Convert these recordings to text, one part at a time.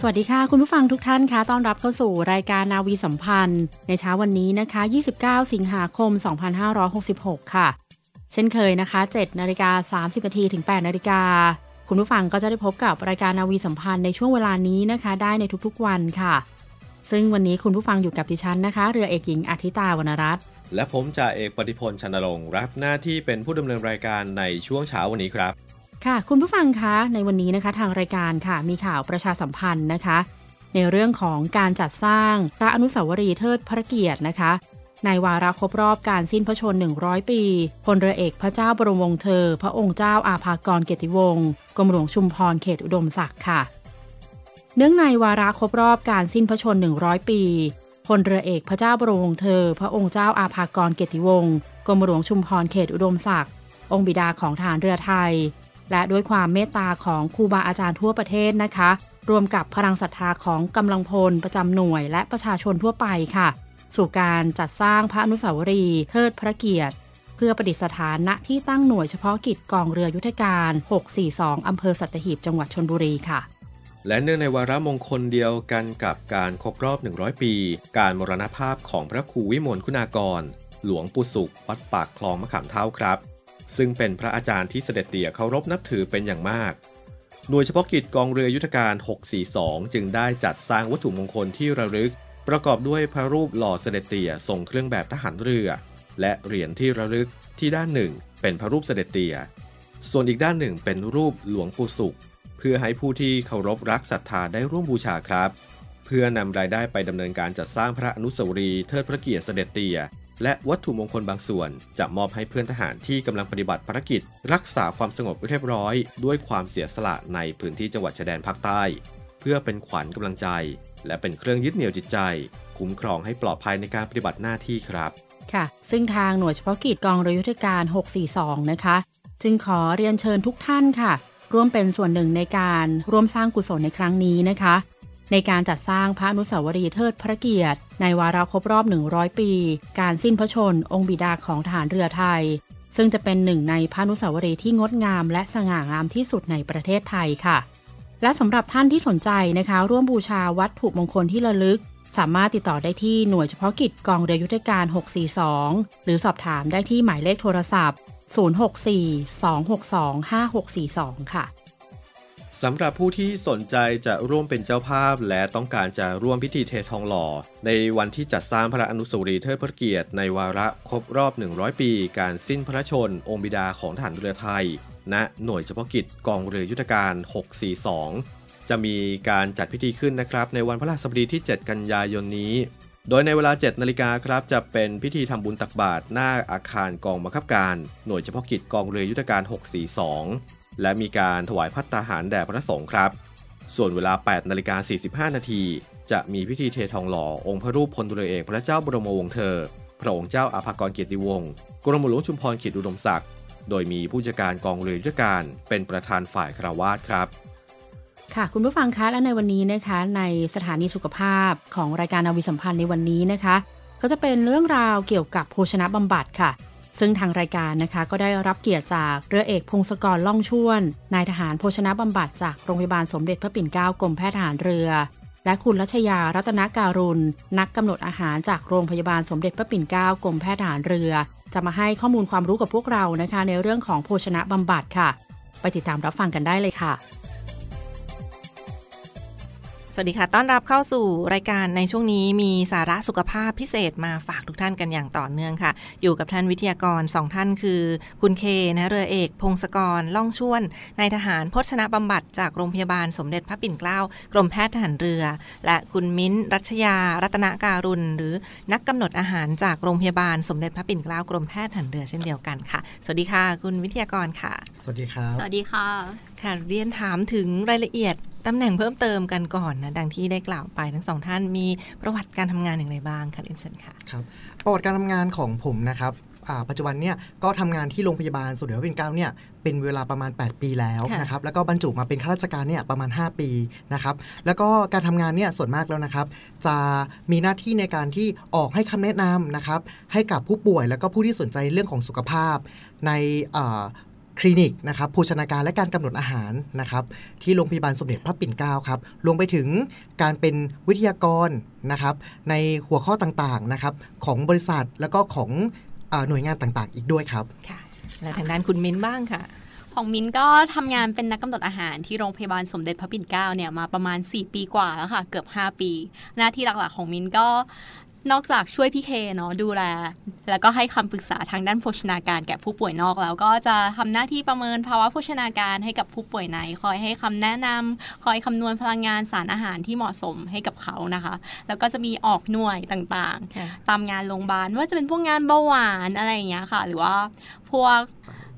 สวัสดีค่ะ คุณผู้ฟังทุกท่านคะต้อนรับเข้าสู่รายการนาวีสัมพันธ์ ในเช้าวันนี้นะคะ 29 สิงหาคม 2566 ค่ะ เช่นเคยนะคะ 7นาฬิกา30นาทีถึง8นาฬิกาคุณผู้ฟังก็จะได้พบกับรายการนาวีสัมพันธ์ในช่วงเวลานี้นะคะ ได้ในทุกๆวันค่ะ ซึ่งวันนี้คุณผู้ฟังอยู่กับดิฉันนะคะ เรือเอกหญิงอาทิตาวรรณรัตน์และผมจ่าเอกปฏิพลชนรงค์รับหน้าที่เป็นผู้ดำเนินรายการในช่วงเช้าวันนี้ครับ ค่ะ คุณผู้ฟังคะในวันนี้นะคะ ทางรายการค่ะมีข่าวประชาสัมพันธ์นะคะ ในเรื่องของการจัดสร้างพระอนุสาวรีย์เทิดพระเกียรตินะคะในวาระครบรอบการสิ้นพระชนม์100 ปีพลเรือเอกพระเจ้าบรมวงศ์เธอ พระองค์เจ้าอาภากรเกียรติวงศ์กรมหลวงชุมพรเขตอุดมศักดิ์ค่ะ เนื่องในวาระครบรอบการสิ้นพระชนม์100 ปีพลเรือเอกพระเจ้าบรมวงศ์เธอ พระองค์เจ้าอาภากรเกียรติวงศ์กรมหลวงชุมพรเขตอุดมศักดิ์องค์บิดาของทหารเรือไทย และด้วยความเมตตาของครูบาอาจารย์ทั่วประเทศนะคะ รวมกับพลังศรัทธาของกำลังพลประจำหน่วย และประชาชนทั่วไปค่ะ สู่การจัดสร้างพระอนุสาวรีย์เทิดพระเกียรติ เพื่อประดิษฐานณที่ตั้งหน่วยเฉพาะกิจกองเรือยุทธการ 642 อำเภอสัตหีบจังหวัดชนบุรีค่ะและเนื่องในวาระมงคลเดียวกันกับการครบรอบ 100 ปี การมรณภาพของพระครูวิมลคุณากร หลวงปู่สุข วัดปากคลองมะขามเท่าครับ ซึ่งเป็นพระอาจารย์ที่เสด็จเตี่ยเคารพนับถือเป็นอย่างมาก หน่วยเฉพาะกิจกองเรือยุทธการ 642 จึงได้จัดสร้างวัตถุมงคลที่ระลึก ประกอบด้วยพระรูปหล่อเสด็จเตี่ยทรงเครื่องแบบทหารเรือ และเหรียญที่ระลึกที่ด้านหนึ่ง เป็นพระรูปเสด็จเตี่ย ส่วนอีกด้านหนึ่งเป็นรูปหลวงปู่สุข เพื่อให้ผู้ที่เคารพรักศรัทธาได้ร่วมบูชาครับ เพื่อนำรายได้ไปดำเนินการจัดสร้างพระอนุสาวรีย์เทิดพระเกียรติเสด็จเตี่ย และวัตถุมงคลบางส่วน จะมอบให้เพื่อนทหารที่กำลังปฏิบัติภารกิจ รักษาความสงบเรียบร้อย ด้วยความเสียสละในพื้นที่จังหวัดชายแดนภาคใต้ เพื่อเป็นขวัญกำลังใจ และเป็นเครื่องยึดเหนี่ยวจิตใจ คุ้มครองให้ปลอดภัยในการปฏิบัติหน้าที่ครับ ค่ะ ซึ่งทางหน่วยเฉพาะกิจกองรยุทธการ 642 นะคะ จึงขอเรียนเชิญทุกท่านค่ะ ร่วมเป็นส่วนหนึ่งในการร่วมสร้างกุศลในครั้งนี้นะคะ ในการจัดสร้างพระอนุสาวรีย์เทิดพระเกียรติ ในวาระครบรอบ 100 ปี การสิ้นพระชน องค์บิดาของทหารเรือไทย ซึ่งจะเป็นหนึ่งในพระอนุสาวรีย์ที่งดงามและสง่างามที่สุดในประเทศไทยค่ะ และสำหรับท่านที่สนใจนะคะ ร่วมบูชาวัตถุมงคลที่ระลึก สามารถติดต่อได้ที่หน่วยเฉพาะกิจกองเรือยุทธการ 642 หรือสอบถามได้ที่หมายเลขโทรศัพท์ 064-262-5642 ค่ะ สำหรับผู้ที่สนใจจะร่วมเป็นเจ้าภาพ และต้องการจะร่วมพิธีเททองหล่อ ในวันที่จัดสร้างพระอนุสาวรีย์เทิดพระเกียรติในวาระครบรอบ 100 ปี การสิ้นพระชน องค์บิดาของทหารเรือไทย ณ หน่วยเฉพาะกิจกองเรือยุทธการ 642 จะมีการจัดพิธีขึ้นนะครับ ในวันพระราชบดีที่ 7 กันยายนนี้ โดยในเวลา 7 นาฬิกาครับจะเป็นพิธีทำบุญตักบาตรหน้าอาคารกองบังคับการ หน่วยเฉพาะกิจกองเรือยุทธการ 642 และมีการถวายพัตตาหารแด่พระสงฆ์ครับ ส่วนเวลา 8นาฬิกา45 นาทีจะมีพิธีเททองหล่อองค์พระรูปพลเรือเอกพระเจ้าบรมวงศ์เธอ พระองค์เจ้าอาภากรเกียรติวงศ์กรมหลวงชุมพรเขตอุดมศักดิ์โดยมีผู้จัดการกองเรือยุทธการเป็นประธานฝ่ายคารวาสครับค่ะคุณผู้ฟังคะและในวันนี้นะคะ ในสถานีสุขภาพของรายการนาวิสัมพันธ์ในวันนี้นะคะ ก็จะเป็นเรื่องราวเกี่ยวกับโภชนะบำบัดค่ะ ซึ่งทางรายการนะคะก็ได้รับเกียรติจากเรือเอกพงศกรล่องชวน นายทหารโภชนะบำบัดจากโรงพยาบาลสมเด็จพระปิ่นเกล้ากรมแพทย์ทหารเรือ และคุณรัชยารัตนการุณ นักกำหนดอาหารจากโรงพยาบาลสมเด็จพระปิ่นเกล้ากรมแพทย์ทหารเรือ จะมาให้ข้อมูลความรู้กับพวกเรานะคะ ในเรื่องของโภชนะบำบัดค่ะ ไปติดตามรับฟังกันได้เลยค่ะ สวัสดีค่ะ ต้อนรับเข้าสู่รายการในช่วงนี้มีสาระสุขภาพพิเศษมาฝากทุกท่านกันอย่างต่อเนื่องค่ะ อยู่กับท่านวิทยากรสองท่านคือ คุณเคนะเรือเอก พงศกรล่องชวนนายทหารพจนบำบัดจากโรงพยาบาลสมเด็จพระปิ่นเกล้ากรมแพทย์ทหารเรือ และคุณมิ้นรัชยา รัตนการุณ หรือนักกำหนดอาหารจากโรงพยาบาลสมเด็จพระปิ่นเกล้ากรมแพทย์ทหารเรือเช่นเดียวกันค่ะ สวัสดีค่ะ คุณวิทยากรค่ะ สวัสดีครับสวัสดีค่ะค่ะเรียนถามถึงรายละเอียดตำแหน่งเพิ่มเติมกันก่อนนะ ดังที่ได้กล่าวไปทั้งสองท่านมีประวัติการทำงานอย่างไรบ้างคะเรียนเชิญค่ะครับประวัติการทำงานของผมนะครับอ่าปัจจุบันเนี่ยก็ทำงานที่โรงพยาบาลสมเด็จพระปิ่นเกล้าเนี่ยเป็นเวลาประมาณ 8 ปีแล้วค่ะนะครับแล้วก็บรรจุมาเป็นข้าราชการเนี่ยประมาณ 5 ปีนะครับแล้วก็การทำงานเนี่ยส่วนมากแล้วนะครับจะมีหน้าที่ในการที่ออกให้คำแนะนำนะครับให้กับผู้ป่วยแล้วก็ผู้ที่สนใจเรื่องของสุขภาพ ในอ่า คลินิกนะครับโภชนาการและการกำหนดอาหารนะครับที่โรงพยาบาลสมเด็จพระปิ่นเกล้าครับรวมไปถึงการเป็นวิทยากรนะครับในหัวข้อต่างๆนะครับของบริษัทแล้วก็ของอาหน่วยงานต่างๆ อีกด้วยครับค่ะและทางด้านคุณมิ้นบ้างค่ะของมินก็ทำงานเป็นนักกำหนดอาหารที่โรงพยาบาลสมเด็จพระปิ่นเกล้าเนี่ยมาประมาณ 4 ปีกว่าแล้วค่ะ เกือบ 5 ปี หน้าที่หลักๆของมินก็ นอกจากช่วยพี่เคเนาะดูแล แล้วก็ให้คำปรึกษาทางด้านโภชนาการแก่ผู้ป่วยนอกแล้วก็จะทำหน้าที่ประเมินภาวะโภชนาการให้กับผู้ป่วยใน คอยให้คำแนะนำคอยคำนวณพลังงานสารอาหารที่เหมาะสมให้กับเขานะคะ แล้วก็จะมีออกหน่วยต่างๆ ตามงานโรงพยาบาลว่าจะเป็นพวกงานเบาหวานอะไรอย่างเงี้ยค่ะ หรือว่าพวก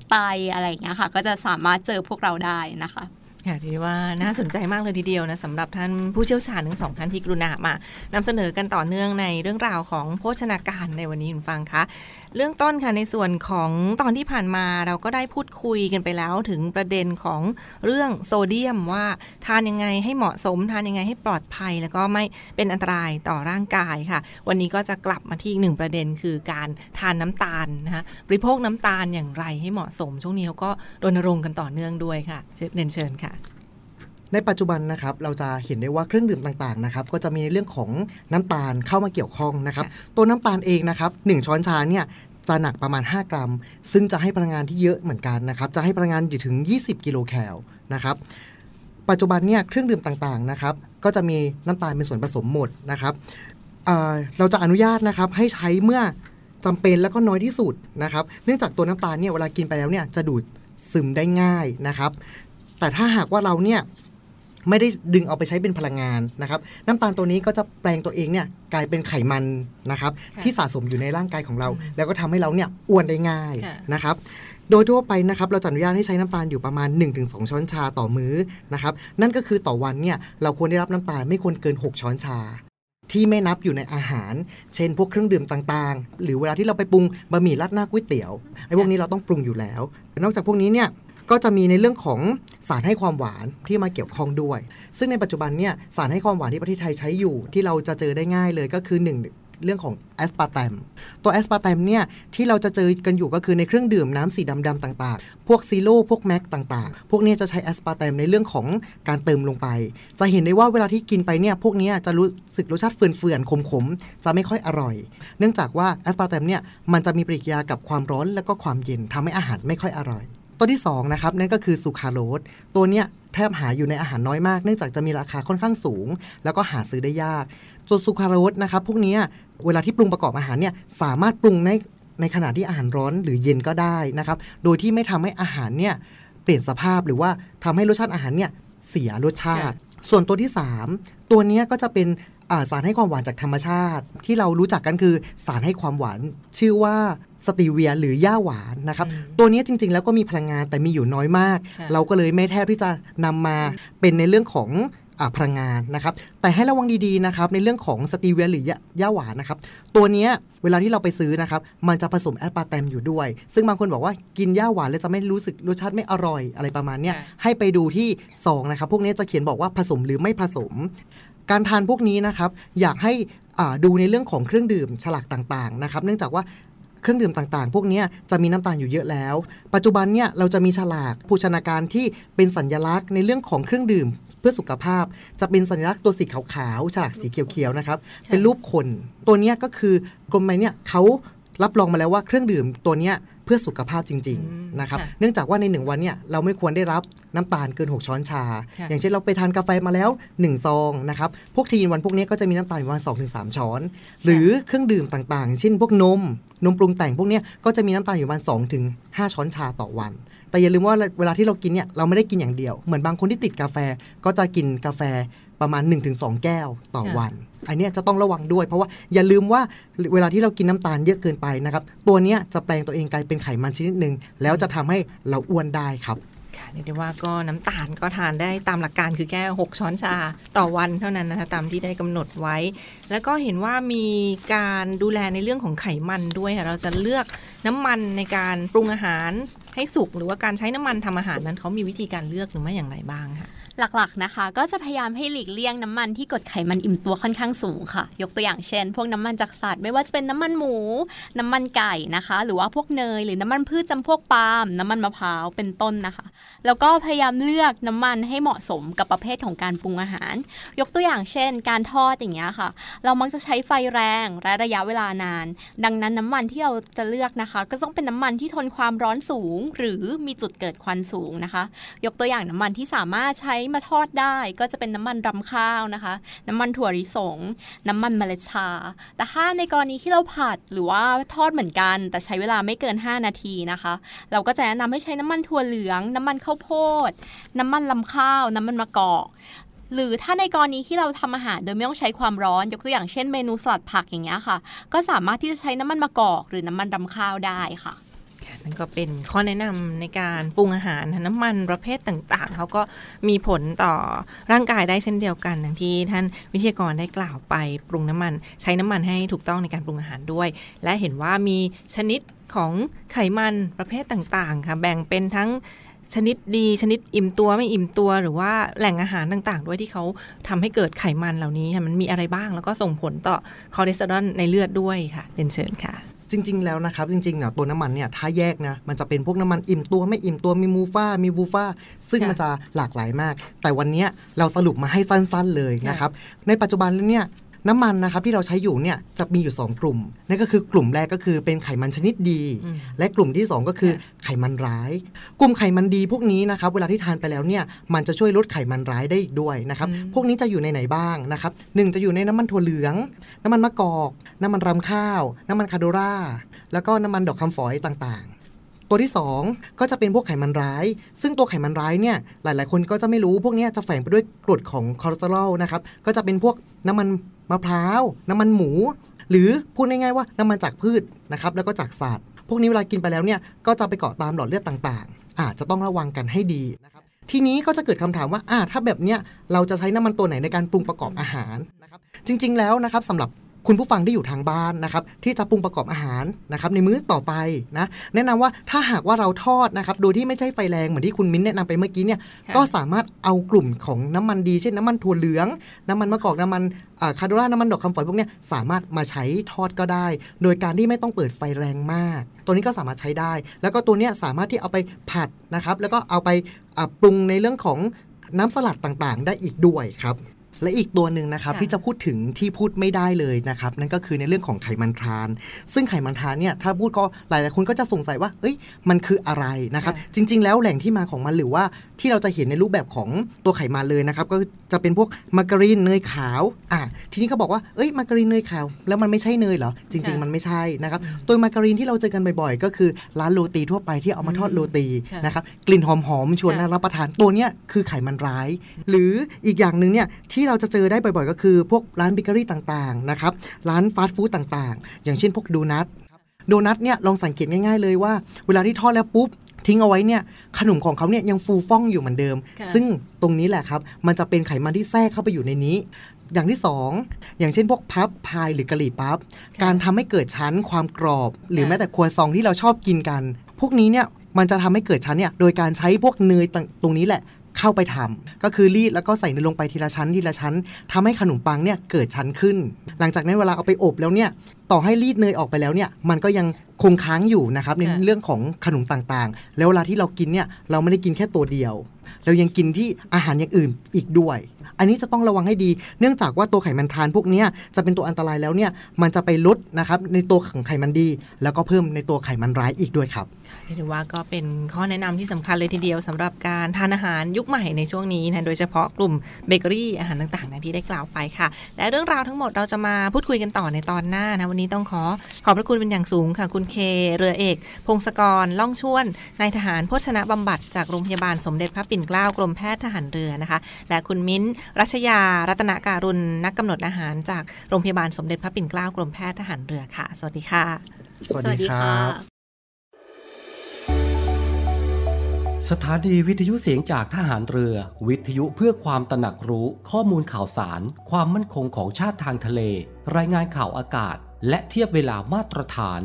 ไตอะไรอย่างเงี้ยค่ะ ก็จะสามารถเจอพวกเราได้นะคะ ค่ะถือว่าน่าสนใจมากเลยทีเดียวนะสำหรับท่านผู้เชี่ยวชาญทั้งสองท่านที่กรุณามานำเสนอกันต่อเนื่องในเรื่องราวของโภชนาการในวันนี้คุณฟังคะเรื่องต้นค่ะในส่วนของตอนที่ผ่านมาเราก็ได้พูดคุยกันไปแล้วถึงประเด็นของเรื่องโซเดียมว่าทานยังไงให้เหมาะสมทานยังไงให้ปลอดภัย แล้วก็ไม่เป็นอันตรายต่อร่างกายค่ะ วันนี้ก็จะกลับมาที่อีกหนึ่งประเด็นคือการทานน้ำตาลนะคะบริโภคน้ำตาลอย่างไรให้เหมาะสม ช่วงนี้เขาก็รณรงค์กันต่อเนื่องด้วยค่ะเชิญเรียนเชิญค่ะ ในปัจจุบันนะครับเราจะเห็นได้ว่าเครื่องดื่มต่างๆนะครับก็จะมีในเรื่องของน้ำตาลเข้ามาเกี่ยวข้องนะครับ ตัวน้ำตาลเองนะครับหนึ่งช้อนชาเนี่ยจะหนักประมาณ 5 กรัม ซึ่งจะให้พลังงานที่เยอะเหมือนกันนะครับจะให้พลังงานอยู่ถึง 20 กิโลแคลนะครับปัจจุบันเนี่ยเครื่องดื่มต่างๆนะครับก็จะมีน้ำตาลเป็นส่วนผสมหมดนะครับเอ่อเราจะอนุญาตนะครับให้ใช้เมื่อจำเป็นแล้วก็น้อยที่สุดนะครับ เนื่องจากตัวน้ำตาลเนี่ยเวลากินไปแล้วเนี่ยจะดูดซึมได้ง่ายนะครับ แต่ถ้าหากว่าเราเนี่ย ไม่ได้ดึงเอาไปใช้เป็นพลังงานนะครับน้ำตาลตัวนี้ก็จะแปลงตัวเองเนี่ยกลายเป็นไขมันนะครับค่ะที่สะสมอยู่ในร่างกายของเราอืมแล้วก็ทำให้เราเนี่ยอ้วนได้ง่ายค่ะนะครับโดยทั่วไปนะครับเราจะอนุญาตให้ใช้น้ำตาลอยู่ประมาณ 1-2 ช้อนชาต่อมื้อนะครับนั่นก็คือต่อวันเนี่ยเราควรได้รับน้ำตาลไม่ควรเกิน 6 ช้อนชาที่ไม่นับอยู่ในอาหาร เช่น พวกเครื่องดื่มต่างๆ หรือเวลาที่เราไปปรุงบะหมี่ราดหน้าก๋วยเตี๋ยวไอ้พวกนี้เราต้องปรุงอยู่แล้ว นอกจากพวกนี้เนี่ย ก็จะมีในเรื่องของสารให้ความหวานที่มาเกี่ยวข้องด้วย ซึ่งในปัจจุบันเนี่ยสารให้ความหวานที่ประเทศไทยใช้อยู่ ที่เราจะเจอได้ง่ายเลยก็คือหนึ่งเรื่องของแอสปาร์ตม ตัวแอสปาร์ตมเนี่ยที่เราจะเจอกันอยู่ก็คือในเครื่องดื่มน้ำสีดำๆต่างๆ พวก Zero พวก Max ต่างๆ พวกนี้จะใช้แอสปาร์แตมในเรื่องของการเติมลงไป จะเห็นได้ว่าเวลาที่กินไปเนี่ยพวกนี้จะรู้สึกรสชาติเฝื่อนๆขมๆ จะไม่ค่อยอร่อย เนื่องจากว่าแอสปาร์แตมเนี่ยมันจะมีปฏิกิริยากับความร้อนแล้วก็ความเย็นทำให้อาหารไม่ค่อยอร่อย ตัวที่2นะครับนั่นก็คือซูคราโลสตัวเนี้ยแทบหาอยู่ในอาหารน้อยมากเนื่องจากจะมีราคาค่อนข้างสูง แล้วก็หาซื้อได้ยากส่วนซูคราโรสนะครับพวกเนี้ยเวลาที่ปรุงประกอบอาหารเนี่ยสามารถปรุงในในขณะที่อาหารร้อนหรือเย็นก็ได้นะครับ โดยที่ไม่ทำให้อาหารเนี่ยเปลี่ยนสภาพหรือว่าทำให้รสชาติอาหารเนี่ยเสียรสชาติ ส่วนตัวที่ 3 ตัวเนี้ยก็จะเป็นอ่า สารให้ความหวานจากธรรมชาติ ที่เรารู้จักกันคือสารให้ความหวานชื่อว่าสตีเวียหรือย่าหวานนะครับอืมตัวเนี้ยจริง ๆ แล้วก็มีพลังงานแต่มีอยู่น้อยมากค่ะเราก็เลยไม่แทบที่จะนำมาเป็นในเรื่องของอาพลังงานนะครับ แต่ให้ระวังดีๆนะครับในเรื่องของสตีเวียหรือย่าย่าหวานนะครับ ตัวเนี้ยเวลาที่เราไปซื้อนะครับ มันจะผสมแอสปาร์ตมอยู่ด้วย ซึ่งบางคนบอกว่ากินย่าหวานแล้วจะไม่รู้สึกรสชาติไม่อร่อยอะไรประมาณเนี้ยค่ะให้ไปดูที่ซองนะครับ พวกนี้จะเขียนบอกว่าผสมหรือไม่ผสม การทานพวกนี้นะครับอยากให้ดูในเรื่องของเครื่องดื่มฉลากต่างๆนะครับ เนื่องจากว่าเครื่องดื่มต่างๆ พวกนี้จะมีน้ำตาลอยู่เยอะแล้ว ปัจจุบันเนี่ยเราจะมีฉลากโภชนาการที่เป็นสัญลักษณ์ในเรื่องของเครื่องดื่มเพื่อสุขภาพ จะเป็นสัญลักษณ์ตัวสีขาวๆฉลากสีเขียวๆนะครับ เป็นรูปคน ตัวนี้ก็คือกรมไปเนี่ยเขา รับรองมาแล้วว่าเครื่องดื่มตัวเนี้ยพื่อสุขภาพจริงอืมๆนะครับค่ะเนื่องจากว่าในหนึ่งวันเนี่ยเราไม่ควรได้รับน้ำตาลเกิน 6 ช้อนชาค่ะอย่างเช่นเราไปทานกาแฟมาแล้ว 1 ซองนะครับพวกทีนวันพวกนี้ก็จะมีน้ำตาลประมาณ2-3ช้อน หรือเครื่องดื่มต่างๆ เช่นพวกนม นมปรุงแต่งพวกเนี้ยก็จะมีน้ำตาลอยู่ประมาณ2-5ช้อนชาต่อวัน แต่อย่าลืมว่าเวลาที่เรากินเนี่ยเราไม่ได้กินอย่างเดียว เหมือนบางคนที่ติดกาแฟก็จะกินกาแฟ ประมาณ 1-2 แก้วต่อวัน อันเนี้ยจะต้องระวังด้วย เพราะว่าอย่าลืมว่าเวลาที่เรากินน้ำตาลเยอะเกินไปนะครับ ตัวเนี้ยจะแปลงตัวเองกลายเป็นไขมันชนิดหนึ่งแล้วจะทำให้เราอ้วนได้ครับค่ะเรียกได้ว่าก็น้ำตาลก็ทานได้ตามหลักการคือแค่6ช้อนชาต่อวันเท่านั้นนะคะตามที่ได้กำหนดไว้ แล้วก็เห็นว่ามีการดูแลในเรื่องของไขมันด้วยค่ะเราจะเลือกน้ำมันในการปรุงอาหาร ให้สุกหรือว่าการใช้น้ำมันทำอาหารนั้นเขามีวิธีการเลือกหรือไม่อย่างไรบ้างค่ะหลักๆนะคะ ก็จะพยายามให้หลีกเลี่ยงน้ำมันที่กดไขมันอิ่มตัวค่อนข้างสูงค่ะ ยกตัวอย่างเช่น พวกน้ำมันจากสัตว์ไม่ว่าจะเป็นน้ำมันหมู น้ำมันไก่นะคะ หรือว่าพวกเนยหรือน้ำมันพืชจำพวกปาล์มน้ำมันมะพร้าวเป็นต้นนะคะ แล้วก็พยายามเลือกน้ำมันให้เหมาะสมกับประเภทของการปรุงอาหาร ยกตัวอย่างเช่น การทอดอย่างเงี้ยค่ะ เรามักจะใช้ไฟแรงและระยะเวลานาน ดังนั้นน้ำมันที่เราจะเลือกนะคะ ก็ต้องเป็นน้ำมันที่ทนความร้อนสูงหรือมีจุดเกิดควันสูงนะคะ ยกตัวอย่างน้ำมันที่สามารถใช้มาทอดได้ ก็จะเป็นน้ำมันรำข้าวนะคะ น้ำมันถั่วลิสง น้ำมันเมล็ดชา แต่ถ้าในกรณีที่เราผัดหรือว่าทอดเหมือนกัน แต่ใช้เวลาไม่เกิน 5 นาทีนะคะ เราก็จะแนะนำให้ใช้น้ำมันถั่วเหลือง น้ำมันข้าวโพด น้ำมันลำข้าว น้ำมันมะกอกหรือถ้าในกรณีที่เราทำอาหารโดยไม่ต้องใช้ความร้อน ยกตัวอย่างเช่นเมนูสลัดผักอย่างเงี้ยค่ะ ก็สามารถที่จะใช้น้ำมันมะกอก หรือน้ำมันรำข้าวได้ค่ะ นั่นก็เป็นข้อแนะนำในการปรุงอาหารนะน้ำมันประเภทต่างๆ เขาก็มีผลต่อร่างกายได้เช่นเดียวกันอย่างที่ท่านวิทยากรได้กล่าวไปปรุงน้ำมัน ใช้น้ำมันให้ถูกต้องในการปรุงอาหารด้วย และเห็นว่ามีชนิดของไขมันประเภทต่างๆ ค่ะ แบ่งเป็นทั้งชนิดดีชนิดอิ่มตัวไม่อิ่มตัวหรือว่าแหล่งอาหารต่างๆ ด้วยที่เขาทำให้เกิดไขมันเหล่านี้มันมีอะไรบ้างแล้วก็ส่งผลต่อคอเลสเตอรอลในเลือดด้วยค่ะเรียนเชิญค่ะ จริง ๆ แล้วนะครับ จริงๆเนี่ยตัวน้ำมันเนี่ยถ้าแยกนะมันจะเป็นพวกน้ำมันอิ่มตัวไม่อิ่มตัวมีมูฟ่ามีบูฟ่าซึ่งค่ะมันจะหลากหลายมาก แต่วันเนี้ยเราสรุปมาให้สั้น ๆเลยนะครับในปัจจุบันแล้วเนี่ย น้ำมันนะครับที่เราใช้อยู่เนี่ยจะมีอยู่ 2 กลุ่มนั่นก็คือกลุ่มแรกก็คือเป็นไขมันชนิดดีอืมและกลุ่มที่ 2 ก็คือค่ะไขมันร้าย กลุ่มไขมันดีพวกนี้นะครับเวลาที่ทานไปแล้วเนี่ยมันจะช่วยลดไขมันร้ายได้อีกด้วยนะครับอืมพวกนี้จะอยู่ในไหนบ้างนะครับหนึ่งจะอยู่ในน้ำมันถั่วเหลือง น้ำมันมะกอก น้ำมันรำข้าว น้ำมันคาโดราแล้วก็น้ำมันดอกคำฝอยต่างๆตัวที่ 2 ก็จะเป็นพวกไขมันร้าย ซึ่งตัวไขมันร้ายเนี่ยหลาย ๆ คนก็จะไม่รู้พวกเนี้ยจะแฝงไปด้วยกรดของคอเลสเตอรอลนะครับก็จะเป็นพวกน้ำมัน มะพร้าว น้ำมันหมู หรือพูดง่ายๆว่าน้ำมันจากพืชนะครับแล้วก็จากสัตว์พวกนี้เวลากินไปแล้วเนี่ยก็จะไปเกาะตามหลอดเลือดต่างๆ อาจจะต้องระวังกันให้ดีนะครับทีนี้ก็จะเกิดคำถามว่าอ่าถ้าแบบเนี้ยเราจะใช้น้ำมันตัวไหนในการปรุงประกอบอาหารนะครับจริง ๆแล้วนะครับสำหรับ คุณผู้ฟังที่อยู่ทางบ้านนะครับที่จะปรุงประกอบอาหารนะครับในมื้อต่อไปนะแนะนำว่าถ้าหากว่าเราทอดนะครับโดยที่ไม่ใช่ไฟแรงเหมือนที่คุณมิ้นแนะนำไปเมื่อกี้เนี่ยค่ะก็สามารถเอากลุ่มของน้ำมันดีเช่นน้ำมันถั่วเหลือง น้ำมันมะกอกน้ำมันอ่าคาโดราน้ำมันดอกคำฝอยพวกเนี้ยสามารถมาใช้ทอดก็ได้ โดยการที่ไม่ต้องเปิดไฟแรงมาก ตัวนี้ก็สามารถใช้ได้ แล้วก็ตัวเนี้ยสามารถที่เอาไปผัดนะครับแล้วก็เอาไปอ่าปรุงในเรื่องของน้ำสลัดต่างๆ ได้อีกด้วยครับ และอีกตัวหนึ่งนะครับค่ะที่จะพูดถึงที่พูดไม่ได้เลยนะครับนั่นก็คือในเรื่องของไขมันทราน ซึ่งไขมันทรานเนี่ยถ้าพูดก็หลายๆคนก็จะสงสัยว่า เอ้ยมันคืออะไรนะครับจริง ๆ แล้วแหล่งที่มาของมันหรือว่าที่เราจะเห็นในรูปแบบของตัวไขมันเลยนะครับก็จะเป็นพวกมาการีนเนยขาวอะทีนี้ก็บอกว่าเอ้ยมาการีนเนยขาว แล้วมันไม่ใช่เนยเหรอจริงค่ะๆมันไม่ใช่นะครับตัวมาการีนที่เราเจอกันบ่อยๆ ก็คือร้านโรตีทั่วไปที่เอามาทอดโรตีค่ะนะครับกลิ่นหอมๆชวนค่ะน่ารับประทานตัวเนี้ยคือไขมันร้าย หรืออีกอย่างหนึ่งเนี่ยที่เราจะเจอได้บ่อยๆ ก็คือ พวกร้านเบเกอรี่ต่างๆนะครับร้านฟาสต์ฟู้ดต่างๆ อย่างเช่นพวกโดนัทโดนัทเนี่ยลองสังเกตง่ายๆเลยว่า เวลาที่ทอดแล้วปุ๊บทิ้งเอาไว้เนี่ยขนมของเขาเนี่ยยังฟูฟ่องอยู่เหมือนเดิมค่ะซึ่งตรงนี้แหละครับ มันจะเป็นไขมันที่แทรกเข้าไปอยู่ในนี้ อย่างที่สองอย่างเช่นพวกพับพายหรือกะหรี่ปั๊บการทำให้เกิดชั้นความกรอบ หรือแม้แต่ครัวซองที่เราชอบกินกัน พวกนี้เนี่ยมันจะทำให้เกิดชั้นเนี่ยโดยการใช้พวกเนยตรงตรงนี้แหละ เข้าไปทำก็คือรีดแล้วก็ใส่เนยลงไปทีละชั้นทีละชั้นทำให้ขนมปังเนี่ยเกิดชั้นขึ้น หลังจากนั้นเวลาเอาไปอบแล้วเนี่ยต่อให้รีดเนยออกไปแล้วเนี่ยมันก็ยังคงค้างอยู่นะครับในค่ะเรื่องของขนมต่างๆ แล้วเวลาที่เรากินเนี่ยเราไม่ได้กินแค่ตัวเดียว เรายังกินที่อาหารอย่างอื่นอีกด้วย อันนี้จะต้องระวังให้ดี เนื่องจากว่าตัวไขมันทรานพวกนี้จะเป็นตัวอันตรายแล้วเนี่ยมันจะไปลดนะครับในตัวของไขมันดี แล้วก็เพิ่มในตัวไขมันร้ายอีกด้วยครับเรียกได้ว่าก็เป็นข้อแนะนำที่สำคัญเลยทีเดียวสำหรับการทานอาหารยุคใหม่ในช่วงนี้นะโดยเฉพาะกลุ่มเบเกอรี่อาหารต่างๆนะที่ได้กล่าวไปค่ะ และเรื่องราวทั้งหมดเราจะมาพูดคุยกันต่อในตอนหน้านะวันนี้ต้องขอขอบพระคุณเป็นอย่างสูงค่ะ คุณเคเรือเอก พงศกรล่องชวนนายทหารโภชนะบำบัดจากโรงพยาบาลสมเด็จพระปิ่นเกล้ากรมแพทย์ทหารเรือนะคะ และคุณมิ้นรัชยา รัตนการุณนักกำหนดอาหารจากโรงพยาบาลสมเด็จพระปิ่นเกล้ากรมแพทย์ทหารเรือค่ะ สวัสดีค่ะ สวัสดีครับสถานีวิทยุเสียงจากทหารเรือ วิทยุเพื่อความตระหนักรู้ข้อมูลข่าวสาร ความมั่นคงของชาติทางทะเล รายงานข่าวอากาศ และเทียบเวลามาตรฐาน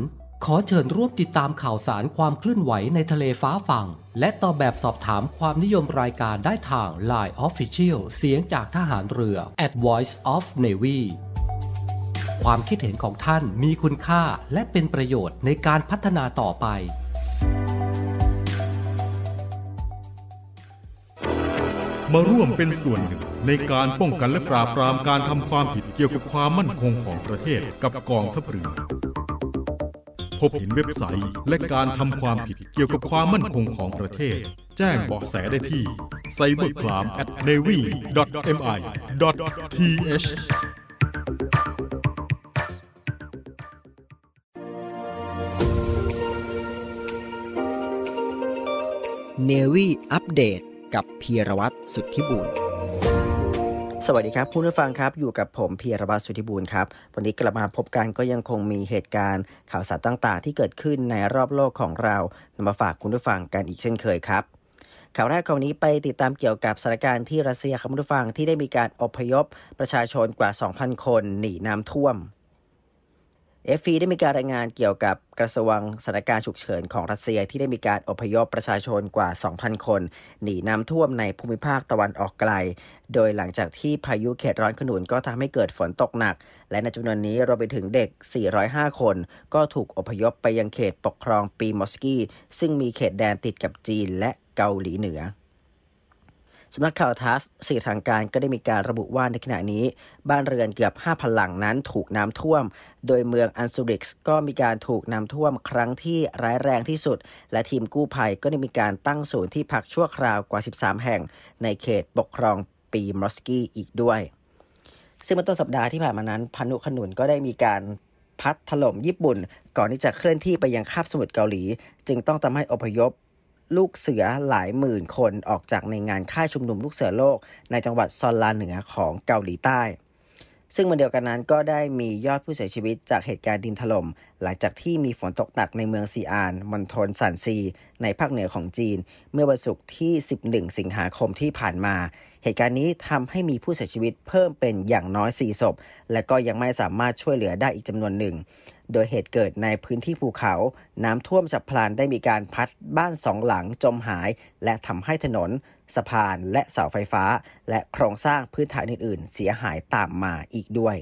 ขอเชิญร่วมติดตามข่าวสารความเคลื่อนไหวในทะเลฟ้าฝั่ง และตอบแบบสอบถามความนิยมรายการได้ทาง Line Official เสียงจากทหารเรือ at Voice of Navy ความคิดเห็นของท่านมีคุณค่าและเป็นประโยชน์ในการพัฒนาต่อไป มาร่วมเป็นส่วนหนึ่งในการป้องกันและปราบปรามการทำความผิดเกี่ยวกับความมั่นคงของประเทศกับกองทัพเรือ พบเห็นเว็บไซต์และการทำความผิดเกี่ยวกับความมั่นคงของประเทศ แจ้งเบาะแสได้ที่ cybercrime at navy.mi.th Navy อัปเดตกับพีรวัตรสุทธิบุญ สวัสดีครับผู้ผู้ฟังครับอยู่กับผมพีรวัตสุธิบูรณ์ครับ วันนี้กลับมาพบกันก็ยังคงมีเหตุการณ์ ข่าวสารต่างๆ ที่เกิดขึ้นในรอบโลกของเรานำมาฝากคุณผู้ฟังกันอีกเช่นเคยครับ ข่าวแรกของนี้ไปติดตามเกี่ยวกับสถานการณ์ที่รัสเซียครับคุณผู้ฟังที่ได้มีการอพยพประชาชนกว่า 2,000 คนหนีน้ำท่วมเอฟได้มีการรายงานเกี่ยวกับกระทรวงสถานการณ์ฉุกเฉินของรัสเซียที่ได้มีการอพยพประชาชนกว่า 2,000 คน หนีน้ำท่วมในภูมิภาคตะวันออกไกล โดยหลังจากที่พายุเขตร้อนขนุนก็ทำให้เกิดฝนตกหนัก และในจำนวนนี้เราไปถึงเด็ก 405 คน ก็ถูกอพยพไปยังเขตปกครองปีมอสกี้ ซึ่งมีเขตแดนติดกับจีนและเกาหลีเหนือสำนักข่าวทัสสื่อทางการก็ได้มีการระบุว่าในขณะนี้ บ้านเรือนเกือบ 5,000 หลังนั้นถูกน้ำท่วม โดยเมืองอันซูริกส์ก็มีการถูกน้ำท่วมครั้งที่ร้ายแรงที่สุด และทีมกู้ภัยก็ได้มีการตั้งศูนย์ที่พักชั่วคราวกว่า 13 แห่ง ในเขตปกครอง ปีมอสกี้อีกด้วย ซึ่งเมื่อต้นสัปดาห์ที่ผ่านมานั้นพานุขนุนก็ได้มีการพัดถล่มญี่ปุ่น ก่อนที่จะเคลื่อนที่ไปยังคาบสมุทรเกาหลี จึงต้องทำให้อพยพลูกเสือหลายหมื่นคนออกจากในงานค่ายชุมนุมลูกเสือโลก ในจังหวัดซอนลาเหนือของเกาหลีใต้ ซึ่งวันเดียวกันนั้นก็ได้มียอดผู้เสียชีวิตจากเหตุการณ์ดินถล่มหลังจากที่มีฝนตกหนักในเมืองซีอานมณฑลสันซี ในภาคเหนือของจีน เมื่อวันศุกร์ที่ 11 สิงหาคมที่ผ่านมา เหตุการณ์นี้ทำให้มีผู้เสียชีวิตเพิ่มเป็นอย่างน้อย 4 ศพ และก็ยังไม่สามารถช่วยเหลือได้อีกจำนวนหนึ่ง โดยเหตุเกิดในพื้นที่ภูเขา น้ำท่วมฉับพลันได้มีการพัดบ้านสองหลังจมหาย และทำให้ถนน สะพานและเสาไฟฟ้า และโครงสร้างพื้นฐานอื่น ๆ เสียหายตามมาอีกด้วย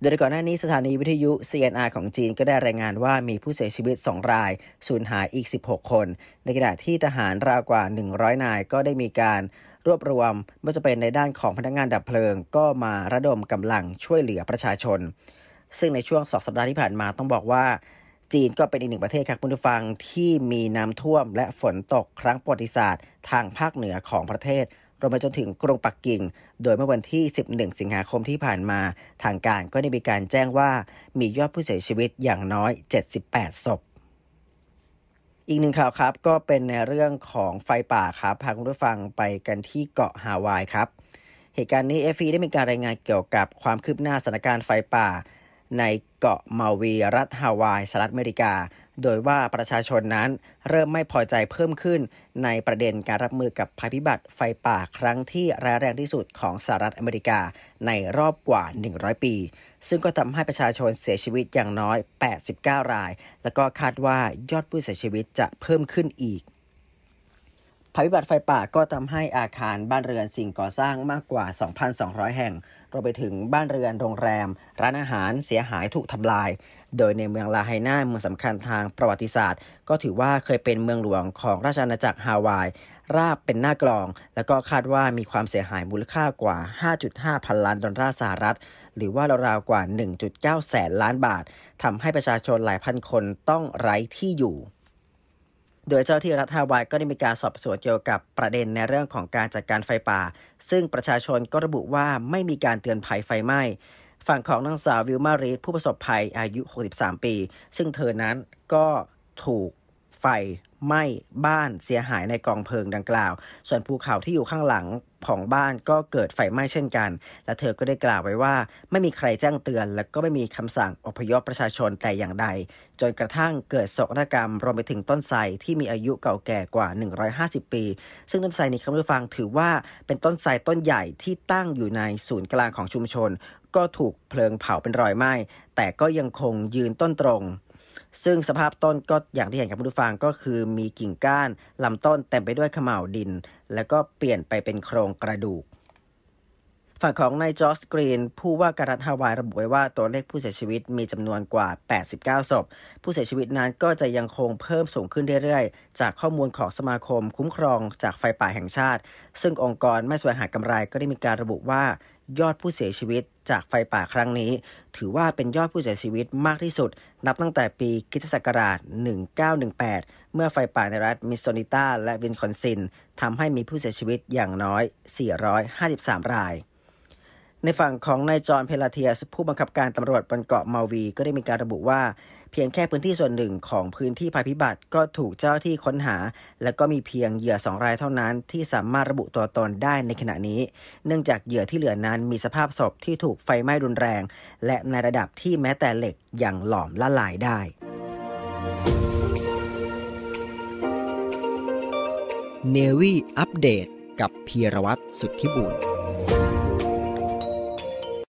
โดยก่อนหน้านี้สถานีวิทยุ CNR ของจีนก็ได้รายงานว่ามีผู้เสียชีวิต 2 ราย สูญหายอีก 16 คน ในขณะที่ทหารราวกว่า 100 นายก็ได้มีการ รวบรวมไม่ว่าจะเป็นในด้านของพนักงานดับเพลิง ก็มาระดมกำลังช่วยเหลือประชาชน ซึ่งในช่วงสองสัปดาห์ที่ผ่านมาต้องบอกว่า จีนก็เป็นอีกหนึ่งประเทศครับคุณผู้ฟังที่มีน้ำท่วมและฝนตกครั้งประวัติศาสตร์ ทางภาคเหนือของประเทศรวมไปจนถึงกรุงปักกิ่ง โดยเมื่อวันที่ 11 สิงหาคมที่ผ่านมา ทางการก็ได้มีการแจ้งว่ามียอดผู้เสียชีวิตอย่างน้อย 78 ศพ อีกหนึ่งข่าวครับ ก็เป็นในเรื่องของไฟป่าครับ พาคุณผู้ฟังไปกันที่เกาะฮาวายครับ เหตุการณ์นี้เอฟีได้มีการรายงานเกี่ยวกับความคืบหน้าสถานการณ์ไฟป่า ในเกาะมาวีรัฐฮาวายสหรัฐอเมริกา โดยว่าประชาชนนั้นเริ่มไม่พอใจเพิ่มขึ้น ในประเด็นการรับมือกับภัยพิบัติไฟป่าครั้งที่ร้ายแรงที่สุดของสหรัฐอเมริกาในรอบกว่า 100 ปี ซึ่งก็ทำให้ประชาชนเสียชีวิตอย่างน้อย 89 ราย แล้วก็คาดว่ายอดผู้เสียชีวิตจะเพิ่มขึ้นอีกภัยพิบัติไฟป่าก็ทำให้อาคารบ้านเรือนสิ่งก่อสร้างมากกว่า 2,200 แห่งรวมไปถึงบ้านเรือนโรงแรม ร้านอาหารเสียหายถูกทำลาย โดยในเมืองลาไฮนาเมืองสำคัญทางประวัติศาสตร์ ก็ถือว่าเคยเป็นเมืองหลวงของราชอาณาจักรฮาวาย ราบเป็นหน้ากลอง แล้วก็คาดว่ามีความเสียหายมูลค่ากว่า 5.5 พันล้านดอลลาร์สหรัฐ หรือว่าราวๆกว่า 1.9 แสนล้านบาททำให้ประชาชนหลายพันคนต้องไร้ที่อยู่โดยเจ้าที่รัฐฮาวายก็ได้มีการสอบสวนเกี่ยวกับประเด็นในเรื่องของการจัดการไฟป่า ซึ่งประชาชนก็ระบุว่าไม่มีการเตือนภัยไฟไหม้ ฝั่งของนางสาววิลมารีดผู้ประสบภัยอายุ 63 ปี ซึ่งเธอนั้นก็ถูกไฟไหม้บ้านเสียหายในกองเพลิงดังกล่าว ส่วนภูเขาที่อยู่ข้างหลังของบ้านก็เกิดไฟไหม้เช่นกัน และเธอก็ได้กล่าวไว้ว่า ไม่มีใครแจ้งเตือน และก็ไม่มีคำสั่งอพยพประชาชนแต่อย่างใด จนกระทั่งเกิดโศกนาฏกรรมรวมไปถึงต้นไทรที่มีอายุเก่าแก่กว่า 150 ปี ซึ่งต้นไทรนี้คำผู้ฟังถือว่าเป็นต้นไทรต้นใหญ่ที่ตั้งอยู่ในศูนย์กลางของชุมชน ก็ถูกเพลิงเผาเป็นรอยไหม้ แต่ก็ยังคงยืนต้นตรง ซึ่งสภาพต้นก็อย่างที่เห็นครับผู้ฟังก็คือมีกิ่งก้านลำต้นเต็มไปด้วยขม่าวดิน แล้วก็เปลี่ยนไปเป็นโครงกระดูกฝั่งของนายจอร์จกรีน ผู้ว่าการรัฐฮาวายระบุไว้ว่าตัวเลขผู้เสียชีวิตมีจำนวนกว่า 89 ศพ ผู้เสียชีวิตนั้นก็จะยังคงเพิ่มสูงขึ้นเรื่อยๆ จากข้อมูลของสมาคมคุ้มครองจากไฟป่าแห่งชาติ ซึ่งองค์กรไม่แสวงหากำไรก็ได้มีการระบุว่า ยอดผู้เสียชีวิตจากไฟป่าครั้งนี้ ถือว่าเป็นยอดผู้เสียชีวิตมากที่สุด นับตั้งแต่ปีคริสตศักราช 1918 เมื่อไฟป่าในรัฐมินนิโซตาและวิสคอนซินทำให้มีผู้เสียชีวิตอย่างน้อย 453 ราย ในฝั่งของนายจอห์นเพลเลเทียร์ผู้บังคับการตำรวจบนเกาะมาวี ก็ได้มีการระบุว่า เพียงแค่พื้นที่ส่วนหนึ่งของพื้นที่ภัยพิบัติก็ถูกเจ้าที่ค้นหา และก็มีเพียงเหยื่อสองรายเท่านั้น ที่สามารถระบุตัวตนได้ในขณะนี้ เนื่องจากเหยื่อที่เหลือนั้นมีสภาพศพที่ถูกไฟไหม้รุนแรง และในระดับที่แม้แต่เหล็กยังหลอมละลายได้เนวี่อัปเดตกับพีรวัตรสุทธิบุญ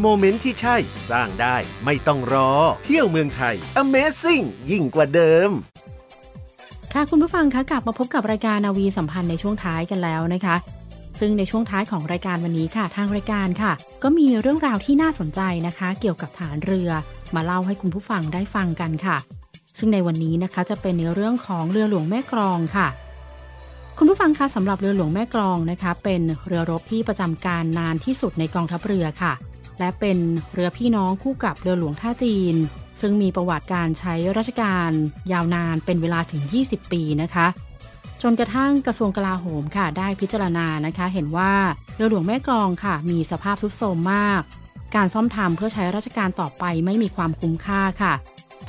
moment ที่ใช่ สร้างได้ไม่ต้องรอ เที่ยวเมืองไทย Amazing ยิ่งกว่าเดิมค่ะคุณผู้ฟังคะกลับมาพบกับรายการนาวีสัมพันธ์ในช่วงท้ายกันแล้วนะคะ ซึ่งในช่วงท้ายของรายการวันนี้ค่ะ ทางรายการค่ะ ก็มีเรื่องราวที่น่าสนใจนะคะ เกี่ยวกับฐานเรือ มาเล่าให้คุณผู้ฟังได้ฟังกันค่ะ ซึ่งในวันนี้นะคะจะเป็นในเรื่องของเรือหลวงแม่กลองค่ะ คุณผู้ฟังคะสำหรับเรือหลวงแม่กลองนะคะ เป็นเรือรบที่ประจำการนานที่สุดในกองทัพเรือค่ะ และเป็นเรือพี่น้องคู่กับเรือหลวงท่าจีน ซึ่งมีประวัติการใช้ราชการยาวนานเป็นเวลาถึง 20 ปีนะคะ จนกระทั่งกระทรวงกลาโหมค่ะได้พิจารณานะคะ เห็นว่าเรือหลวงแม่กลองค่ะ มีสภาพทรุดโทรมมาก การซ่อมทำเพื่อใช้ราชการต่อไปไม่มีความคุ้มค่าค่ะ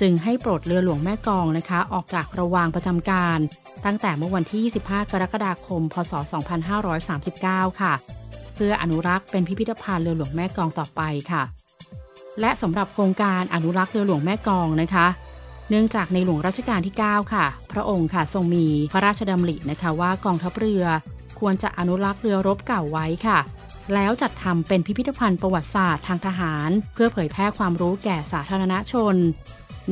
จึงให้ปลดเรือหลวงแม่กลองนะคะ ออกจากระวางประจำการ ตั้งแต่เมื่อวันที่ 25 กรกฎาคม พศ 2539 ค่ะ เพื่ออนุรักษ์เป็นพิพิธภัณฑ์เรือหลวงแม่กองต่อไปค่ะ และสำหรับโครงการอนุรักษ์เรือหลวงแม่กองนะคะ เนื่องจากในหลวงรัชกาลที่ 9 ค่ะ พระองค์ค่ะทรงมีพระราชดำรินะคะว่ากองทัพเรือควรจะอนุรักษ์เรือรบเก่าไว้ค่ะ แล้วจัดทำเป็นพิพิธภัณฑ์ประวัติศาสตร์ทางทหาร เพื่อเผยแพร่ความรู้แก่สาธารณชน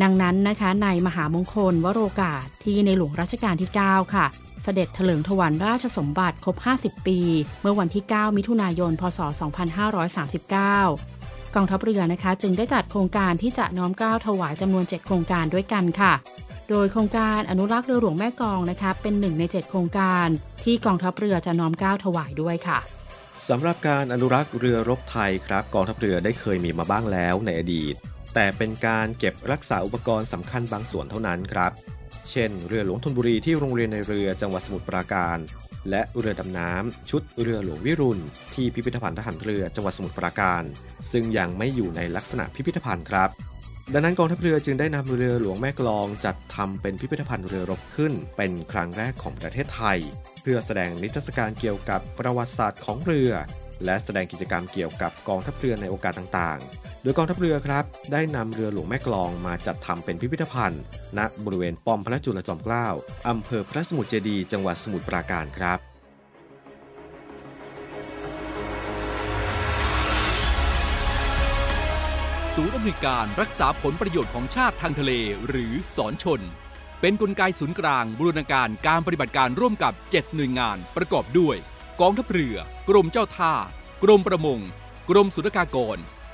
ดังนั้นนะคะในมหามงคลวโรกาสที่ในหลวงรัชกาลที่ 9 ค่ะ เสด็จเถลิงถวัลย์ราชสมบัติครบ 50 ปี เมื่อวันที่ 9 มิถุนายน พศ 2539 กองทัพเรือนะคะ จึงได้จัดโครงการที่จะน้อมเกล้าถวายจำนวน 7 โครงการด้วยกันค่ะ โดยโครงการอนุรักษ์เรือหลวงแม่กองนะคะ เป็นหนึ่งใน 7 โครงการ ที่กองทัพเรือจะน้อมเกล้าถวายด้วยค่ะสำหรับการอนุรักษ์เรือรบไทยครับ กองทัพเรือได้เคยมีมาบ้างแล้วในอดีต แต่เป็นการเก็บรักษาอุปกรณ์สำคัญบางส่วนเท่านั้นครับ เช่น เรือหลวงธนบุรีที่โรงเรียนในเรือจังหวัดสมุทรปราการ และเรือดำน้ำชุดเรือหลวงวิรุณ ที่พิพิธภัณฑ์ทหารเรือจังหวัดสมุทรปราการ ซึ่งยังไม่อยู่ในลักษณะพิพิธภัณฑ์ครับดังนั้นกองทัพเรือจึงได้นำเรือหลวงแม่กลองจัดทำเป็นพิพิธภัณฑ์เรือรบขึ้น เป็นครั้งแรกของประเทศไทย เพื่อแสดงนิทรรศการเกี่ยวกับประวัติศาสตร์ของเรือ และแสดงกิจกรรมเกี่ยวกับกองทัพเรือในโอกาสต่างๆ ดยกองทัพเรือครับ ได้นำเรือหลวงแม่กลองมาจัดทำเป็นพิพิธภัณฑ์ ณบริเวณป้อมพระจุลจอมเกล้าอำเภอพระสมุทรเจดี จังหวัดสมุทรปราการครับศูนย์อำนวยการรักษาผลประโยชน์ของชาติทางทะเลหรือสอนชน เป็นนกลไกศูนย์กลางบูรณาการการปฏิบัติการร่วมกับ 7 หน่วยงานประกอบด้วย กองทัพเรือ กรมเจ้าท่า กรมประมง กรมสุรากากร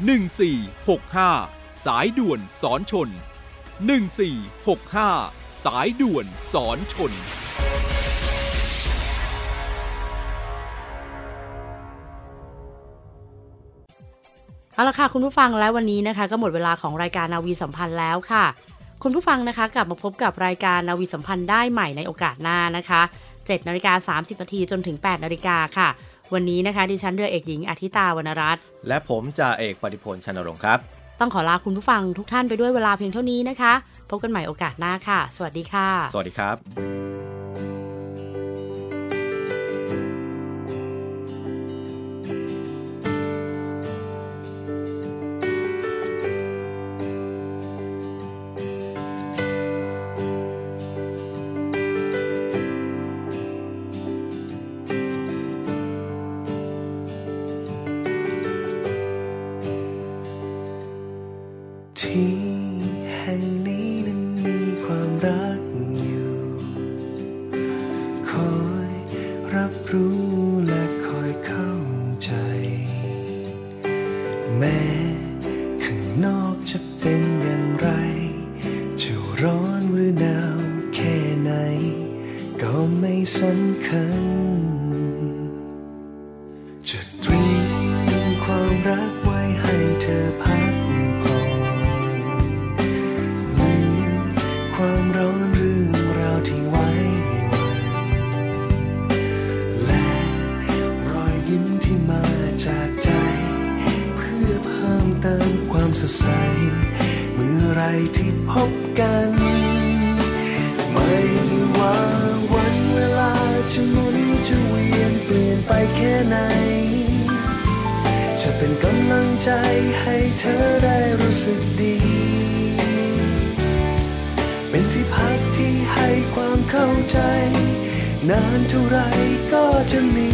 1465 สายด่วนสอนชน 1465 สายด่วนสอนชน เอาละค่ะคุณผู้ฟังและวันนี้นะคะ ก็หมดเวลาของรายการนาวีสัมพันธ์แล้วค่ะ คุณผู้ฟังนะคะกลับมาพบกับรายการนาวีสัมพันธ์ได้ใหม่ในโอกาสหน้านะคะ7นาฬิกา30นาทีจนถึง 8นาฬิกาค่ะ วันนี้นะคะดิฉันเรือเอกหญิงอาทิตาวรรณรัตน์และผมจ่าเอกปฏิพลชนรงค์ครับ ต้องขอลาคุณผู้ฟังทุกท่านไปด้วยเวลาเพียงเท่านี้นะคะ พบกันใหม่โอกาสหน้าค่ะ สวัสดีค่ะ สวัสดีครับ แก็จ